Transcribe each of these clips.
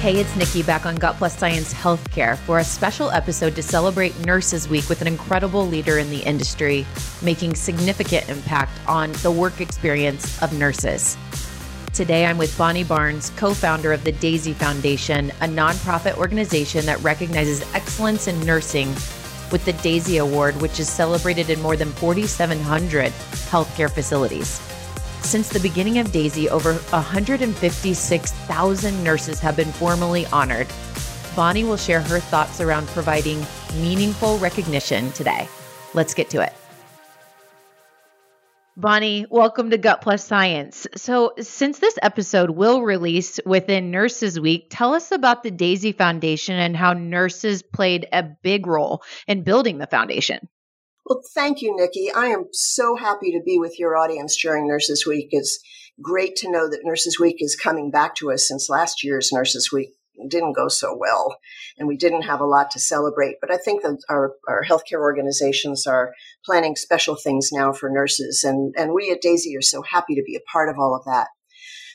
Hey, it's Nikki back on Gut Plus Science Healthcare for a special episode to celebrate Nurses Week with an incredible leader in the industry making significant impact on the work experience of nurses. Today, I'm with Bonnie Barnes, co founder of the DAISY Foundation, a nonprofit organization that recognizes excellence in nursing with the DAISY Award, which is celebrated in more than 4,700 healthcare facilities. Since the beginning of DAISY, over 156,000 nurses have been formally honored. Bonnie will share her thoughts around providing meaningful recognition today. Let's get to it. Bonnie, welcome to Gut Plus Science. So, since this episode will release within Nurses Week, tell us about the DAISY Foundation and how nurses played a big role in building the foundation. Well, thank you, Nikki. I am so happy to be with your audience during Nurses Week. It's great to know that Nurses Week is coming back to us since last year's Nurses Week didn't go so well and we didn't have a lot to celebrate. But I think that our, our healthcare organizations are planning special things now for nurses. And, and we at DAISY are so happy to be a part of all of that.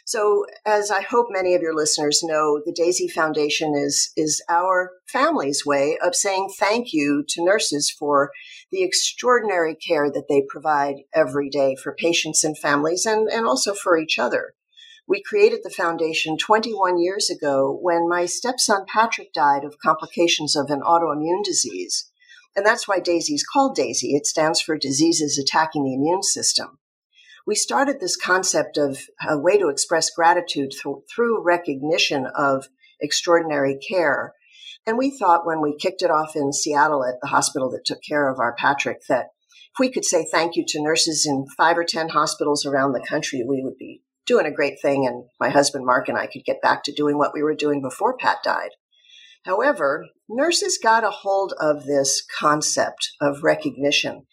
So, as I hope many of your listeners know, the Daisy Foundation is, is our family's way of saying thank you to nurses for the extraordinary care that they provide every day for patients and families and, and also for each other. We created the foundation 21 years ago when my stepson Patrick died of complications of an autoimmune disease. And that's why DAISY is called DAISY. It stands for diseases attacking the immune system we started this concept of a way to express gratitude th- through recognition of extraordinary care. And we thought when we kicked it off in Seattle at the hospital that took care of our Patrick that if we could say thank you to nurses in five or 10 hospitals around the country, we would be doing a great thing. And my husband, Mark, and I could get back to doing what we were doing before Pat died. However, nurses got a hold of this concept of recognition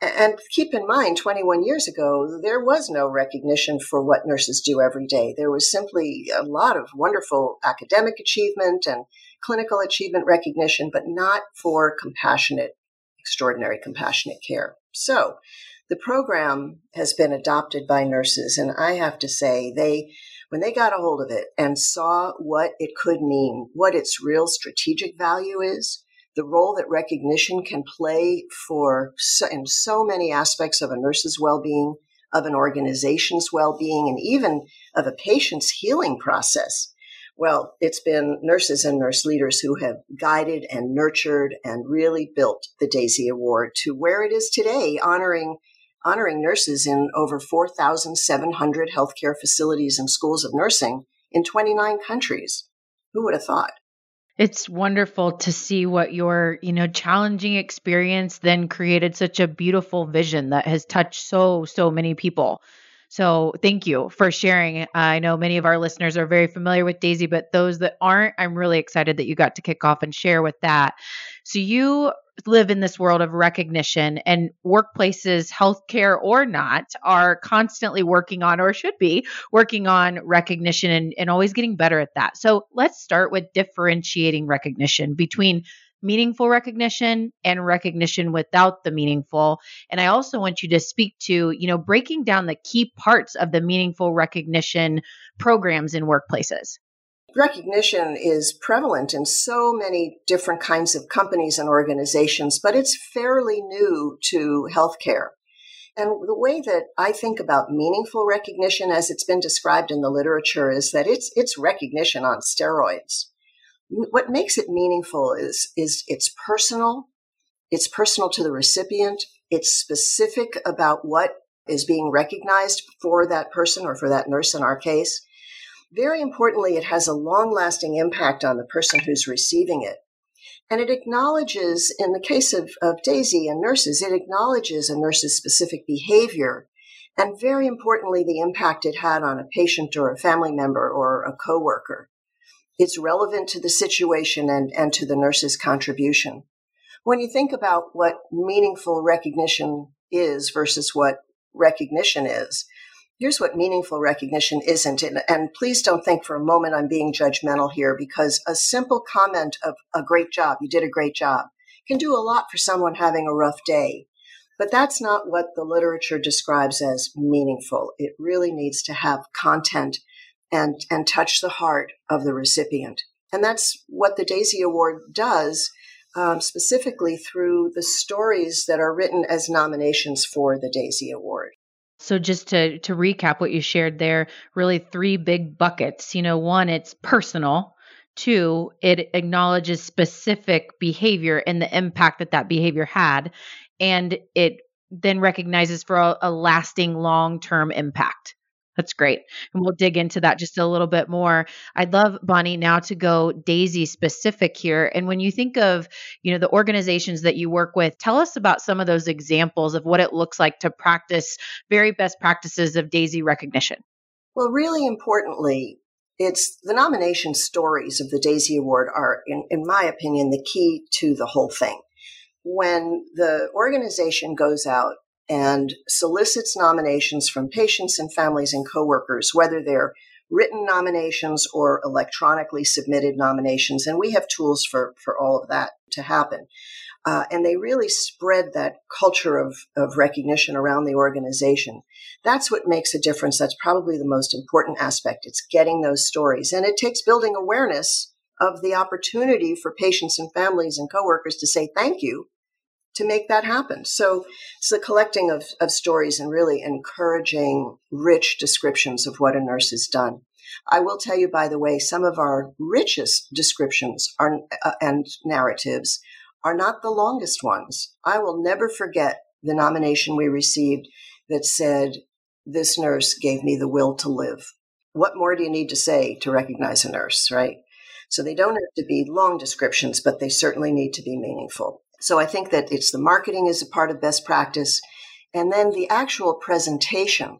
and keep in mind, 21 years ago, there was no recognition for what nurses do every day. There was simply a lot of wonderful academic achievement and clinical achievement recognition, but not for compassionate, extraordinary compassionate care. So the program has been adopted by nurses, and I have to say, they, when they got a hold of it and saw what it could mean, what its real strategic value is, the role that recognition can play for so, in so many aspects of a nurse's well-being, of an organization's well-being, and even of a patient's healing process. Well, it's been nurses and nurse leaders who have guided and nurtured and really built the Daisy Award to where it is today, honoring honoring nurses in over 4,700 healthcare facilities and schools of nursing in 29 countries. Who would have thought? It's wonderful to see what your you know challenging experience then created such a beautiful vision that has touched so so many people. So thank you for sharing. I know many of our listeners are very familiar with daisy but those that aren't i'm really excited that you got to kick off and share with that. So you live in this world of recognition and workplaces, healthcare or not, are constantly working on or should be working on recognition and, and always getting better at that. So let's start with differentiating recognition between meaningful recognition and recognition without the meaningful. And I also want you to speak to, you know, breaking down the key parts of the meaningful recognition programs in workplaces recognition is prevalent in so many different kinds of companies and organizations, but it's fairly new to healthcare. And the way that I think about meaningful recognition as it's been described in the literature is that it's, it's recognition on steroids. What makes it meaningful is, is it's personal. It's personal to the recipient. It's specific about what is being recognized for that person or for that nurse in our case. Very importantly, it has a long lasting impact on the person who's receiving it. And it acknowledges, in the case of, of Daisy and nurses, it acknowledges a nurse's specific behavior and very importantly, the impact it had on a patient or a family member or a coworker. It's relevant to the situation and, and to the nurse's contribution. When you think about what meaningful recognition is versus what recognition is, here's what meaningful recognition isn't. And, and, please don't think for a moment I'm being judgmental here because a simple comment of a great job, you did a great job, can do a lot for someone having a rough day. But that's not what the literature describes as meaningful. It really needs to have content and, and touch the heart of the recipient. And that's what the Daisy Award does, um, specifically through the stories that are written as nominations for the Daisy Award. So just to to recap what you shared there, really three big buckets. You know, one it's personal, two it acknowledges specific behavior and the impact that that behavior had, and it then recognizes for a, a lasting long-term impact. That's great. And we'll dig into that just a little bit more. I'd love Bonnie now to go Daisy specific here. And when you think of, you know, the organizations that you work with, tell us about some of those examples of what it looks like to practice very best practices of Daisy recognition. Well, really importantly, it's the nomination stories of the Daisy Award are, in, in my opinion, the key to the whole thing. When the organization goes out and solicits nominations from patients and families and coworkers, whether they're written nominations or electronically submitted nominations. And we have tools for, for all of that to happen. Uh, and they really spread that culture of, of recognition around the organization. That's what makes a difference. That's probably the most important aspect. It's getting those stories. And it takes building awareness of the opportunity for patients and families and coworkers to say thank you to make that happen. So it's the collecting of, of stories and really encouraging rich descriptions of what a nurse has done. I will tell you, by the way, some of our richest descriptions are, uh, and narratives are not the longest ones. I will never forget the nomination we received that said, This nurse gave me the will to live. What more do you need to say to recognize a nurse, right? So they don't have to be long descriptions, but they certainly need to be meaningful. So I think that it's the marketing is a part of best practice. And then the actual presentation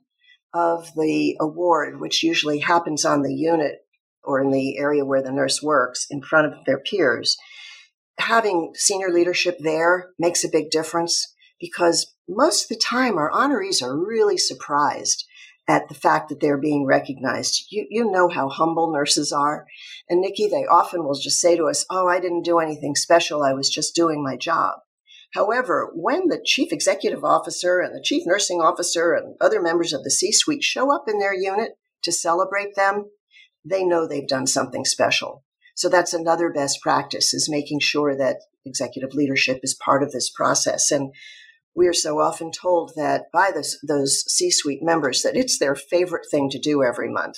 of the award, which usually happens on the unit or in the area where the nurse works in front of their peers. Having senior leadership there makes a big difference because most of the time our honorees are really surprised at the fact that they're being recognized. You, you know how humble nurses are. And Nikki, they often will just say to us, Oh, I didn't do anything special. I was just doing my job. However, when the chief executive officer and the chief nursing officer and other members of the C suite show up in their unit to celebrate them, they know they've done something special. So that's another best practice is making sure that executive leadership is part of this process. And we are so often told that by this, those C suite members that it's their favorite thing to do every month.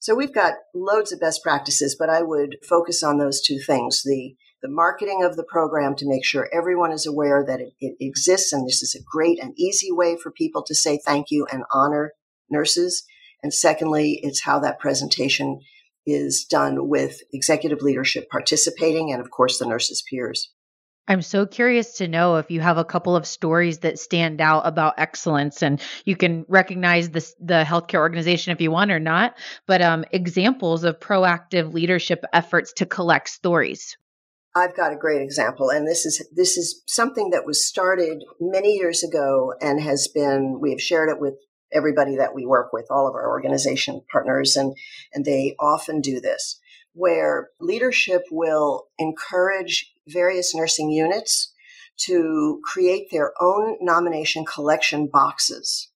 So we've got loads of best practices, but I would focus on those two things the, the marketing of the program to make sure everyone is aware that it, it exists and this is a great and easy way for people to say thank you and honor nurses. And secondly, it's how that presentation is done with executive leadership participating and, of course, the nurses' peers. I'm so curious to know if you have a couple of stories that stand out about excellence, and you can recognize this, the healthcare organization if you want or not, but um, examples of proactive leadership efforts to collect stories. I've got a great example, and this is this is something that was started many years ago and has been we have shared it with everybody that we work with, all of our organization partners, and and they often do this where leadership will encourage various nursing units to create their own nomination collection boxes.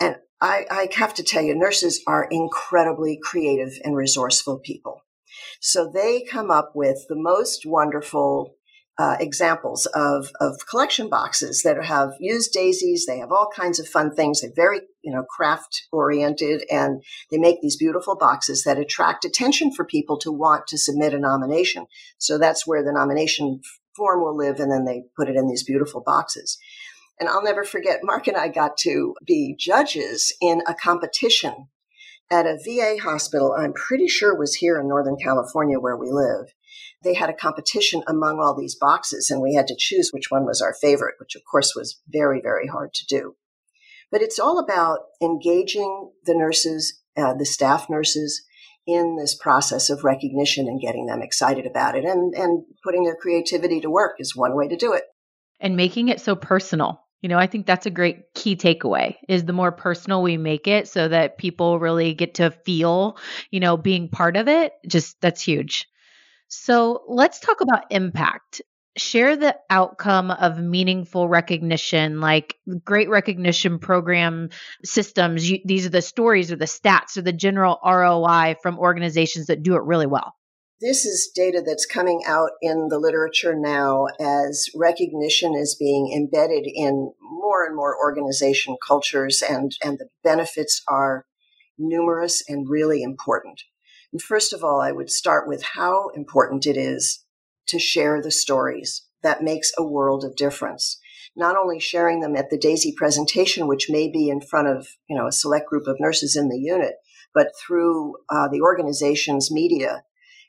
And I, I, have to tell you, nurses are incredibly creative and resourceful people. So they come up with the most wonderful uh, examples of, of collection boxes that have used daisies. They have all kinds of fun things. They're very, you know, craft oriented and they make these beautiful boxes that attract attention for people to want to submit a nomination. So that's where the nomination form will live. And then they put it in these beautiful boxes. And I'll never forget, Mark and I got to be judges in a competition at a VA hospital. I'm pretty sure was here in Northern California where we live they had a competition among all these boxes and we had to choose which one was our favorite, which of course was very, very hard to do. But it's all about engaging the nurses, uh, the staff nurses in this process of recognition and getting them excited about it and, and putting their creativity to work is one way to do it. And making it so personal. You know, I think that's a great key takeaway is the more personal we make it so that people really get to feel, you know, being part of it. Just that's huge. So let's talk about impact. Share the outcome of meaningful recognition, like great recognition program systems. You, these are the stories or the stats or the general ROI from organizations that do it really well. this is data that's coming out in the literature now as recognition is being embedded in more and more organization cultures and, and the benefits are numerous and really important. And first of all, I would start with how important it is to share the stories. That makes a world of difference. Not only sharing them at the DAISY presentation, which may be in front of, you know, a select group of nurses in the unit, but through uh, the organization's media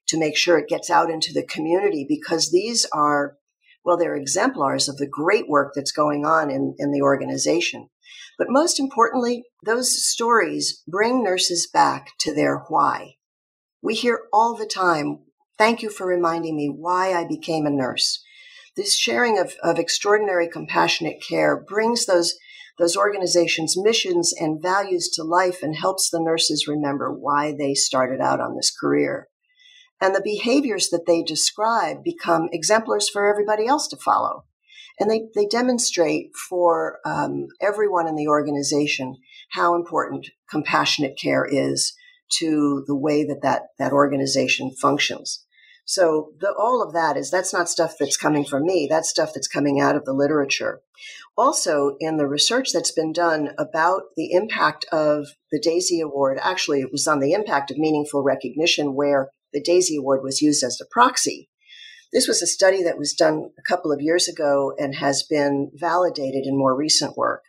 to make sure it gets out into the community because these are, well, they're exemplars of the great work that's going on in, in the organization. But most importantly, those stories bring nurses back to their why. We hear all the time, thank you for reminding me why I became a nurse. This sharing of, of extraordinary compassionate care brings those, those organizations' missions and values to life and helps the nurses remember why they started out on this career. And the behaviors that they describe become exemplars for everybody else to follow. And they, they demonstrate for um, everyone in the organization how important compassionate care is to the way that that, that organization functions. So the, all of that is that's not stuff that's coming from me. That's stuff that's coming out of the literature. Also, in the research that's been done about the impact of the DAISY Award, actually, it was on the impact of meaningful recognition, where the DAISY Award was used as the proxy. This was a study that was done a couple of years ago and has been validated in more recent work.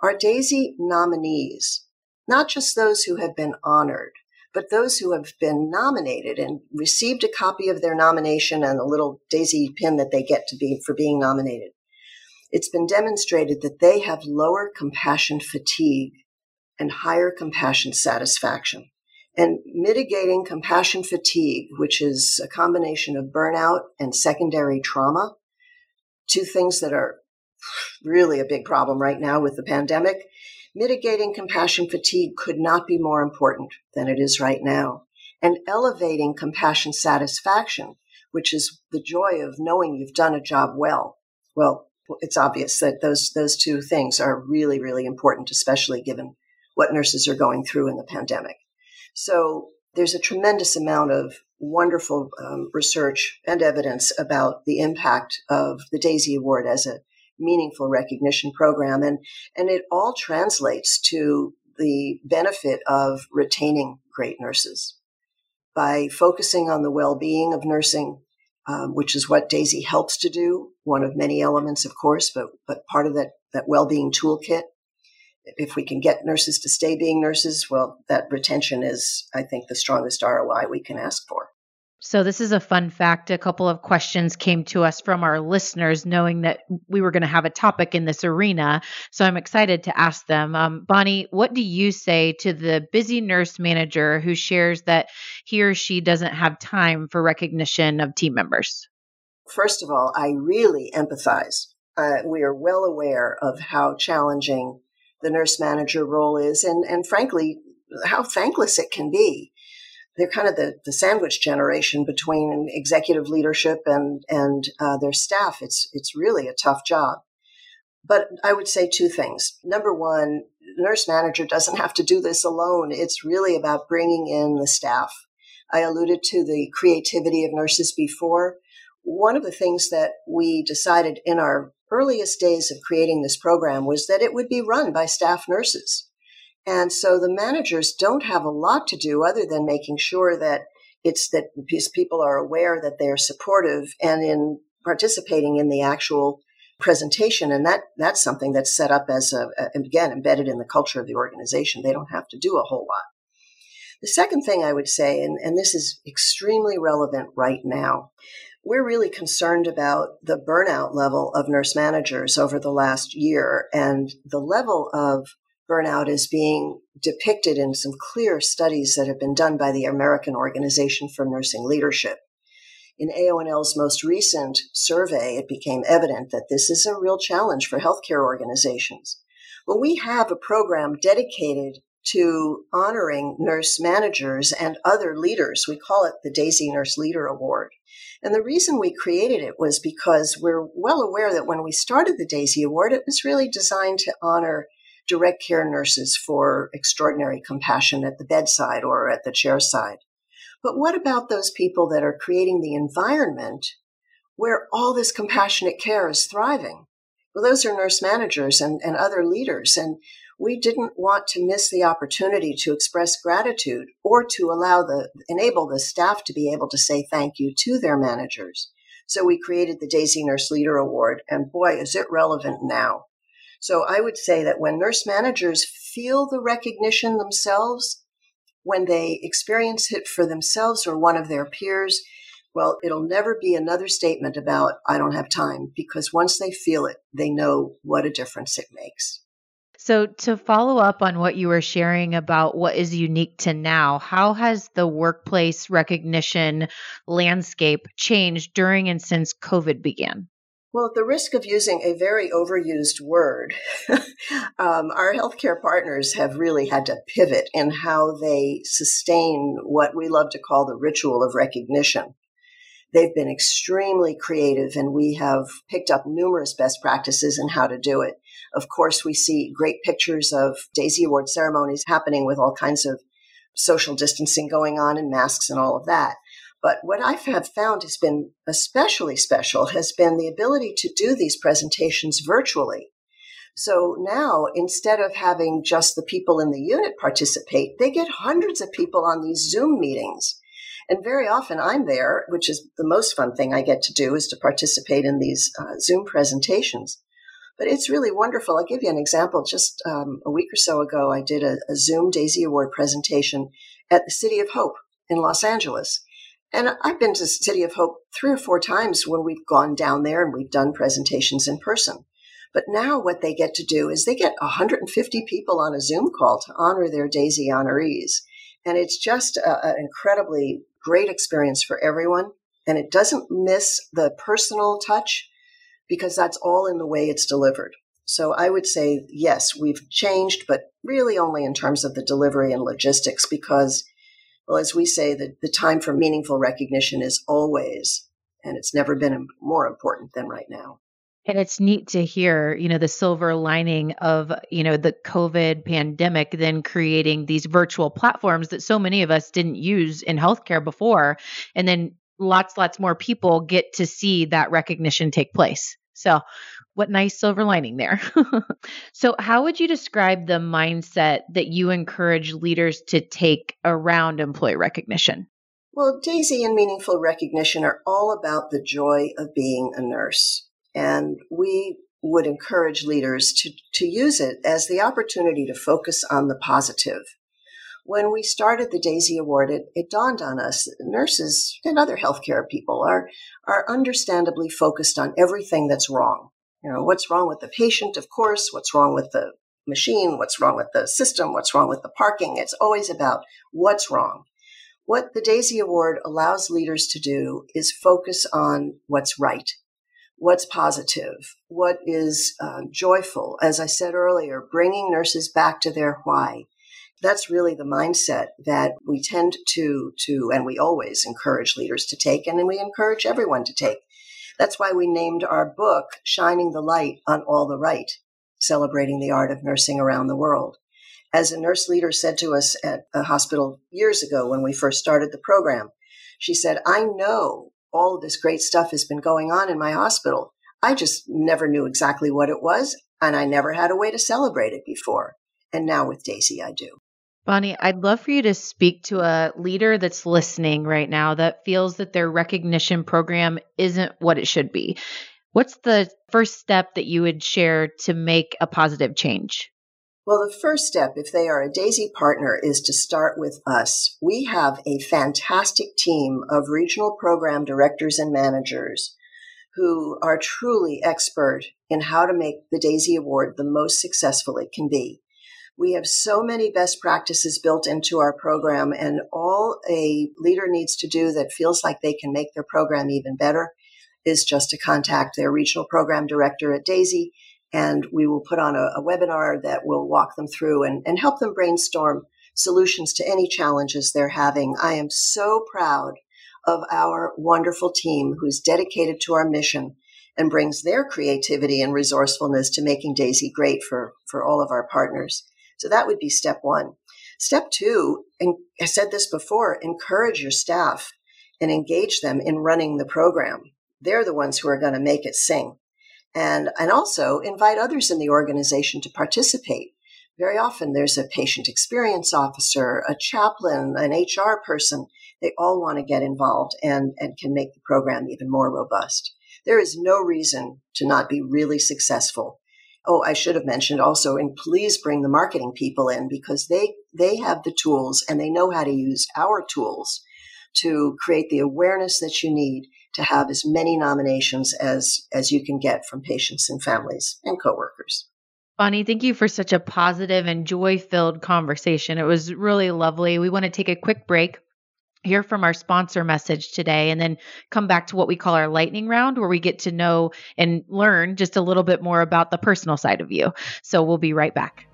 Our DAISY nominees, not just those who have been honored, but those who have been nominated and received a copy of their nomination and a little daisy pin that they get to be for being nominated. It's been demonstrated that they have lower compassion fatigue and higher compassion satisfaction. And mitigating compassion fatigue, which is a combination of burnout and secondary trauma, two things that are really a big problem right now with the pandemic, Mitigating compassion fatigue could not be more important than it is right now. And elevating compassion satisfaction, which is the joy of knowing you've done a job well. Well, it's obvious that those, those two things are really, really important, especially given what nurses are going through in the pandemic. So there's a tremendous amount of wonderful um, research and evidence about the impact of the DAISY Award as a meaningful recognition program. And, and it all translates to the benefit of retaining great nurses by focusing on the well-being of nursing, um, which is what Daisy helps to do. One of many elements, of course, but but part of that that well-being toolkit. If we can get nurses to stay being nurses, well, that retention is, I think, the strongest ROI we can ask for. So, this is a fun fact. A couple of questions came to us from our listeners, knowing that we were going to have a topic in this arena. So, I'm excited to ask them. Um, Bonnie, what do you say to the busy nurse manager who shares that he or she doesn't have time for recognition of team members? First of all, I really empathize. Uh, we are well aware of how challenging the nurse manager role is, and, and frankly, how thankless it can be they're kind of the, the sandwich generation between executive leadership and and uh, their staff. It's it's really a tough job. But I would say two things. Number one, nurse manager doesn't have to do this alone. It's really about bringing in the staff. I alluded to the creativity of nurses before. One of the things that we decided in our earliest days of creating this program was that it would be run by staff nurses. And so the managers don't have a lot to do other than making sure that it's that these people are aware that they're supportive and in participating in the actual presentation. And that, that's something that's set up as a, again, embedded in the culture of the organization. They don't have to do a whole lot. The second thing I would say, and, and this is extremely relevant right now, we're really concerned about the burnout level of nurse managers over the last year and the level of burnout is being depicted in some clear studies that have been done by the American Organization for Nursing Leadership. In AONL's most recent survey, it became evident that this is a real challenge for healthcare organizations. Well, we have a program dedicated to honoring nurse managers and other leaders. We call it the Daisy Nurse Leader Award. And the reason we created it was because we're well aware that when we started the Daisy Award, it was really designed to honor direct care nurses for extraordinary compassion at the bedside or at the chair side. But what about those people that are creating the environment where all this compassionate care is thriving? Well, those are nurse managers and, and other leaders. And we didn't want to miss the opportunity to express gratitude or to allow the, enable the staff to be able to say thank you to their managers. So we created the Daisy Nurse Leader Award. And boy, is it relevant now. So I would say that when nurse managers feel the recognition themselves, when they experience it for themselves or one of their peers, well, it'll never be another statement about, I don't have time, because once they feel it, they know what a difference it makes. So, to follow up on what you were sharing about what is unique to now, how has the workplace recognition landscape changed during and since COVID began? Well, at the risk of using a very overused word, um, our healthcare partners have really had to pivot in how they sustain what we love to call the ritual of recognition. They've been extremely creative, and we have picked up numerous best practices in how to do it. Of course, we see great pictures of Daisy Award ceremonies happening with all kinds of social distancing going on and masks and all of that. But what I have found has been especially special has been the ability to do these presentations virtually. So now, instead of having just the people in the unit participate, they get hundreds of people on these Zoom meetings. And very often I'm there, which is the most fun thing I get to do is to participate in these uh, Zoom presentations. But it's really wonderful. I'll give you an example. Just um, a week or so ago, I did a, a Zoom Daisy Award presentation at the City of Hope in Los Angeles. And I've been to City of Hope three or four times when we've gone down there and we've done presentations in person. But now what they get to do is they get 150 people on a Zoom call to honor their Daisy honorees. And it's just an incredibly great experience for everyone. And it doesn't miss the personal touch because that's all in the way it's delivered. So I would say, yes, we've changed, but really only in terms of the delivery and logistics because well, as we say, the, the time for meaningful recognition is always, and it's never been more important than right now. And it's neat to hear, you know, the silver lining of, you know, the COVID pandemic, then creating these virtual platforms that so many of us didn't use in healthcare before. And then lots, lots more people get to see that recognition take place. So, what nice silver lining there. so, how would you describe the mindset that you encourage leaders to take around employee recognition? Well, Daisy and meaningful recognition are all about the joy of being a nurse. And we would encourage leaders to, to use it as the opportunity to focus on the positive. When we started the Daisy Award, it, it dawned on us that nurses and other healthcare people are, are understandably focused on everything that's wrong. You know, what's wrong with the patient, of course, what's wrong with the machine, what's wrong with the system, what's wrong with the parking. It's always about what's wrong. What the Daisy Award allows leaders to do is focus on what's right, what's positive, what is uh, joyful. As I said earlier, bringing nurses back to their why, that's really the mindset that we tend to to and we always encourage leaders to take and we encourage everyone to take that's why we named our book shining the light on all the right celebrating the art of nursing around the world. As a nurse leader said to us at a hospital years ago when we first started the program she said i know all of this great stuff has been going on in my hospital. I just never knew exactly what it was and i never had a way to celebrate it before. And now with daisy i do Bonnie, I'd love for you to speak to a leader that's listening right now that feels that their recognition program isn't what it should be. What's the first step that you would share to make a positive change? Well, the first step, if they are a Daisy partner, is to start with us. We have a fantastic team of regional program directors and managers who are truly expert in how to make the Daisy Award the most successful it can be. We have so many best practices built into our program, and all a leader needs to do that feels like they can make their program even better is just to contact their regional program director at Daisy, and we will put on a, a webinar that will walk them through and, and help them brainstorm solutions to any challenges they're having. I am so proud of our wonderful team who's dedicated to our mission and brings their creativity and resourcefulness to making Daisy great for, for all of our partners. So that would be step one. Step two and I said this before, encourage your staff and engage them in running the program. They're the ones who are going to make it sing. And, and also invite others in the organization to participate. Very often there's a patient experience officer, a chaplain, an HR person. They all want to get involved and, and can make the program even more robust. There is no reason to not be really successful. Oh, I should have mentioned also, and please bring the marketing people in because they, they have the tools and they know how to use our tools to create the awareness that you need to have as many nominations as, as you can get from patients and families and coworkers. Bonnie, thank you for such a positive and joy filled conversation. It was really lovely. We want to take a quick break hear from our sponsor message today and then come back to what we call our lightning round where we get to know and learn just a little bit more about the personal side of you. So we'll be right back.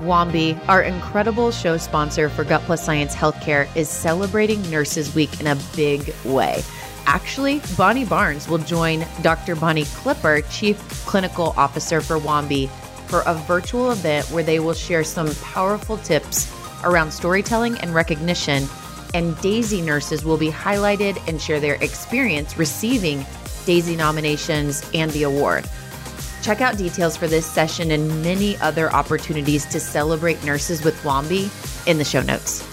Wambi, our incredible show sponsor for Gut Plus Science Healthcare, is celebrating Nurses Week in a big way. Actually, Bonnie Barnes will join Dr. Bonnie Clipper, Chief Clinical Officer for Wambi, for a virtual event where they will share some powerful tips around storytelling and recognition. And Daisy nurses will be highlighted and share their experience receiving Daisy nominations and the award. Check out details for this session and many other opportunities to celebrate nurses with Wambi in the show notes.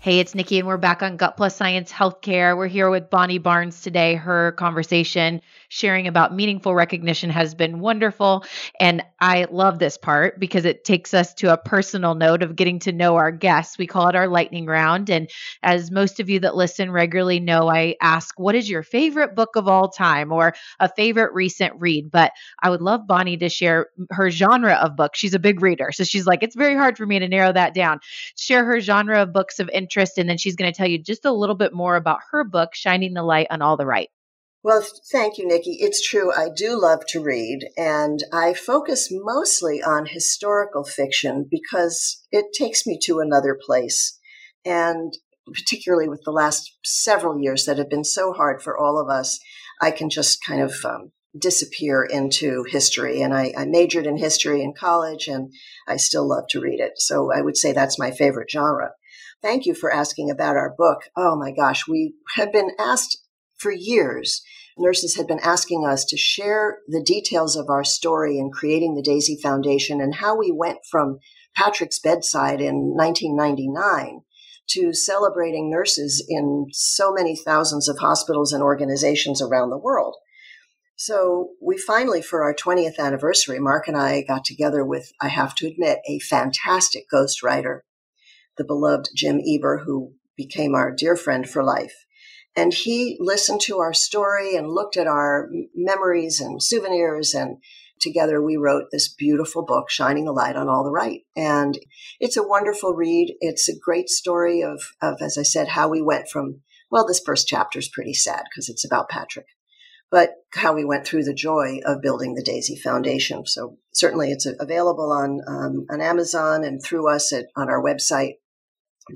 Hey, it's Nikki, and we're back on Gut Plus Science Healthcare. We're here with Bonnie Barnes today. Her conversation sharing about meaningful recognition has been wonderful. And I love this part because it takes us to a personal note of getting to know our guests. We call it our lightning round. And as most of you that listen regularly know, I ask, what is your favorite book of all time or a favorite recent read? But I would love Bonnie to share her genre of books. She's a big reader. So she's like, it's very hard for me to narrow that down. Share her genre of books of interest. And then she's going to tell you just a little bit more about her book, Shining the Light on All the Right. Well, thank you, Nikki. It's true. I do love to read, and I focus mostly on historical fiction because it takes me to another place. And particularly with the last several years that have been so hard for all of us, I can just kind of um, disappear into history. And I, I majored in history in college, and I still love to read it. So I would say that's my favorite genre. Thank you for asking about our book. Oh my gosh, we have been asked for years, nurses had been asking us to share the details of our story in creating the Daisy Foundation and how we went from Patrick's bedside in 1999 to celebrating nurses in so many thousands of hospitals and organizations around the world. So we finally, for our 20th anniversary, Mark and I got together with, I have to admit, a fantastic ghostwriter, the beloved Jim Eber, who became our dear friend for life. And he listened to our story and looked at our memories and souvenirs. And together we wrote this beautiful book, Shining the Light on All the Right. And it's a wonderful read. It's a great story of, of as I said, how we went from, well, this first chapter is pretty sad because it's about Patrick, but how we went through the joy of building the Daisy Foundation. So certainly it's available on, um, on Amazon and through us at, on our website,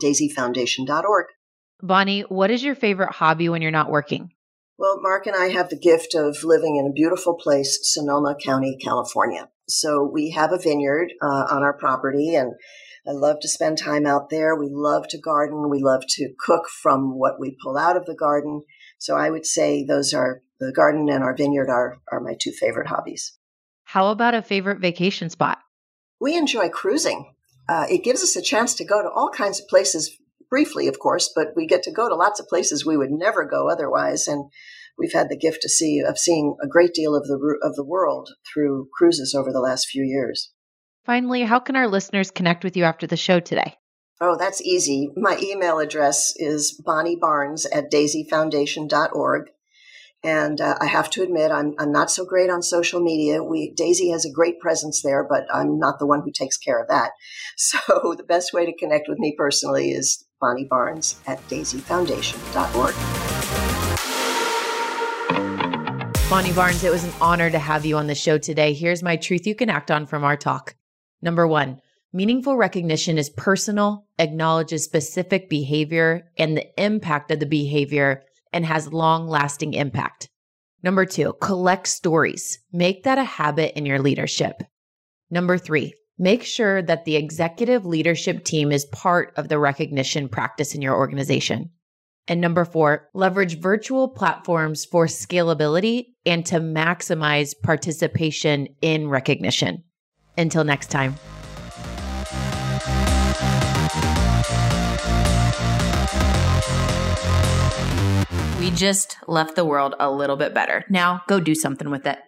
daisyfoundation.org. Bonnie, what is your favorite hobby when you're not working? Well, Mark and I have the gift of living in a beautiful place, Sonoma County, California. So we have a vineyard uh, on our property, and I love to spend time out there. We love to garden. We love to cook from what we pull out of the garden. So I would say those are the garden and our vineyard are, are my two favorite hobbies. How about a favorite vacation spot? We enjoy cruising. Uh, it gives us a chance to go to all kinds of places briefly, of course, but we get to go to lots of places we would never go otherwise. And we've had the gift to see of seeing a great deal of the of the world through cruises over the last few years. Finally, how can our listeners connect with you after the show today? Oh, that's easy. My email address is bonniebarnes at daisyfoundation.org. And uh, I have to admit, I'm, I'm not so great on social media. We, Daisy has a great presence there, but I'm not the one who takes care of that. So the best way to connect with me personally is Bonnie Barnes at daisyfoundation.org. Bonnie Barnes, it was an honor to have you on the show today. Here's my truth you can act on from our talk. Number one, meaningful recognition is personal, acknowledges specific behavior and the impact of the behavior, and has long lasting impact. Number two, collect stories. Make that a habit in your leadership. Number three, Make sure that the executive leadership team is part of the recognition practice in your organization. And number four, leverage virtual platforms for scalability and to maximize participation in recognition. Until next time. We just left the world a little bit better. Now go do something with it.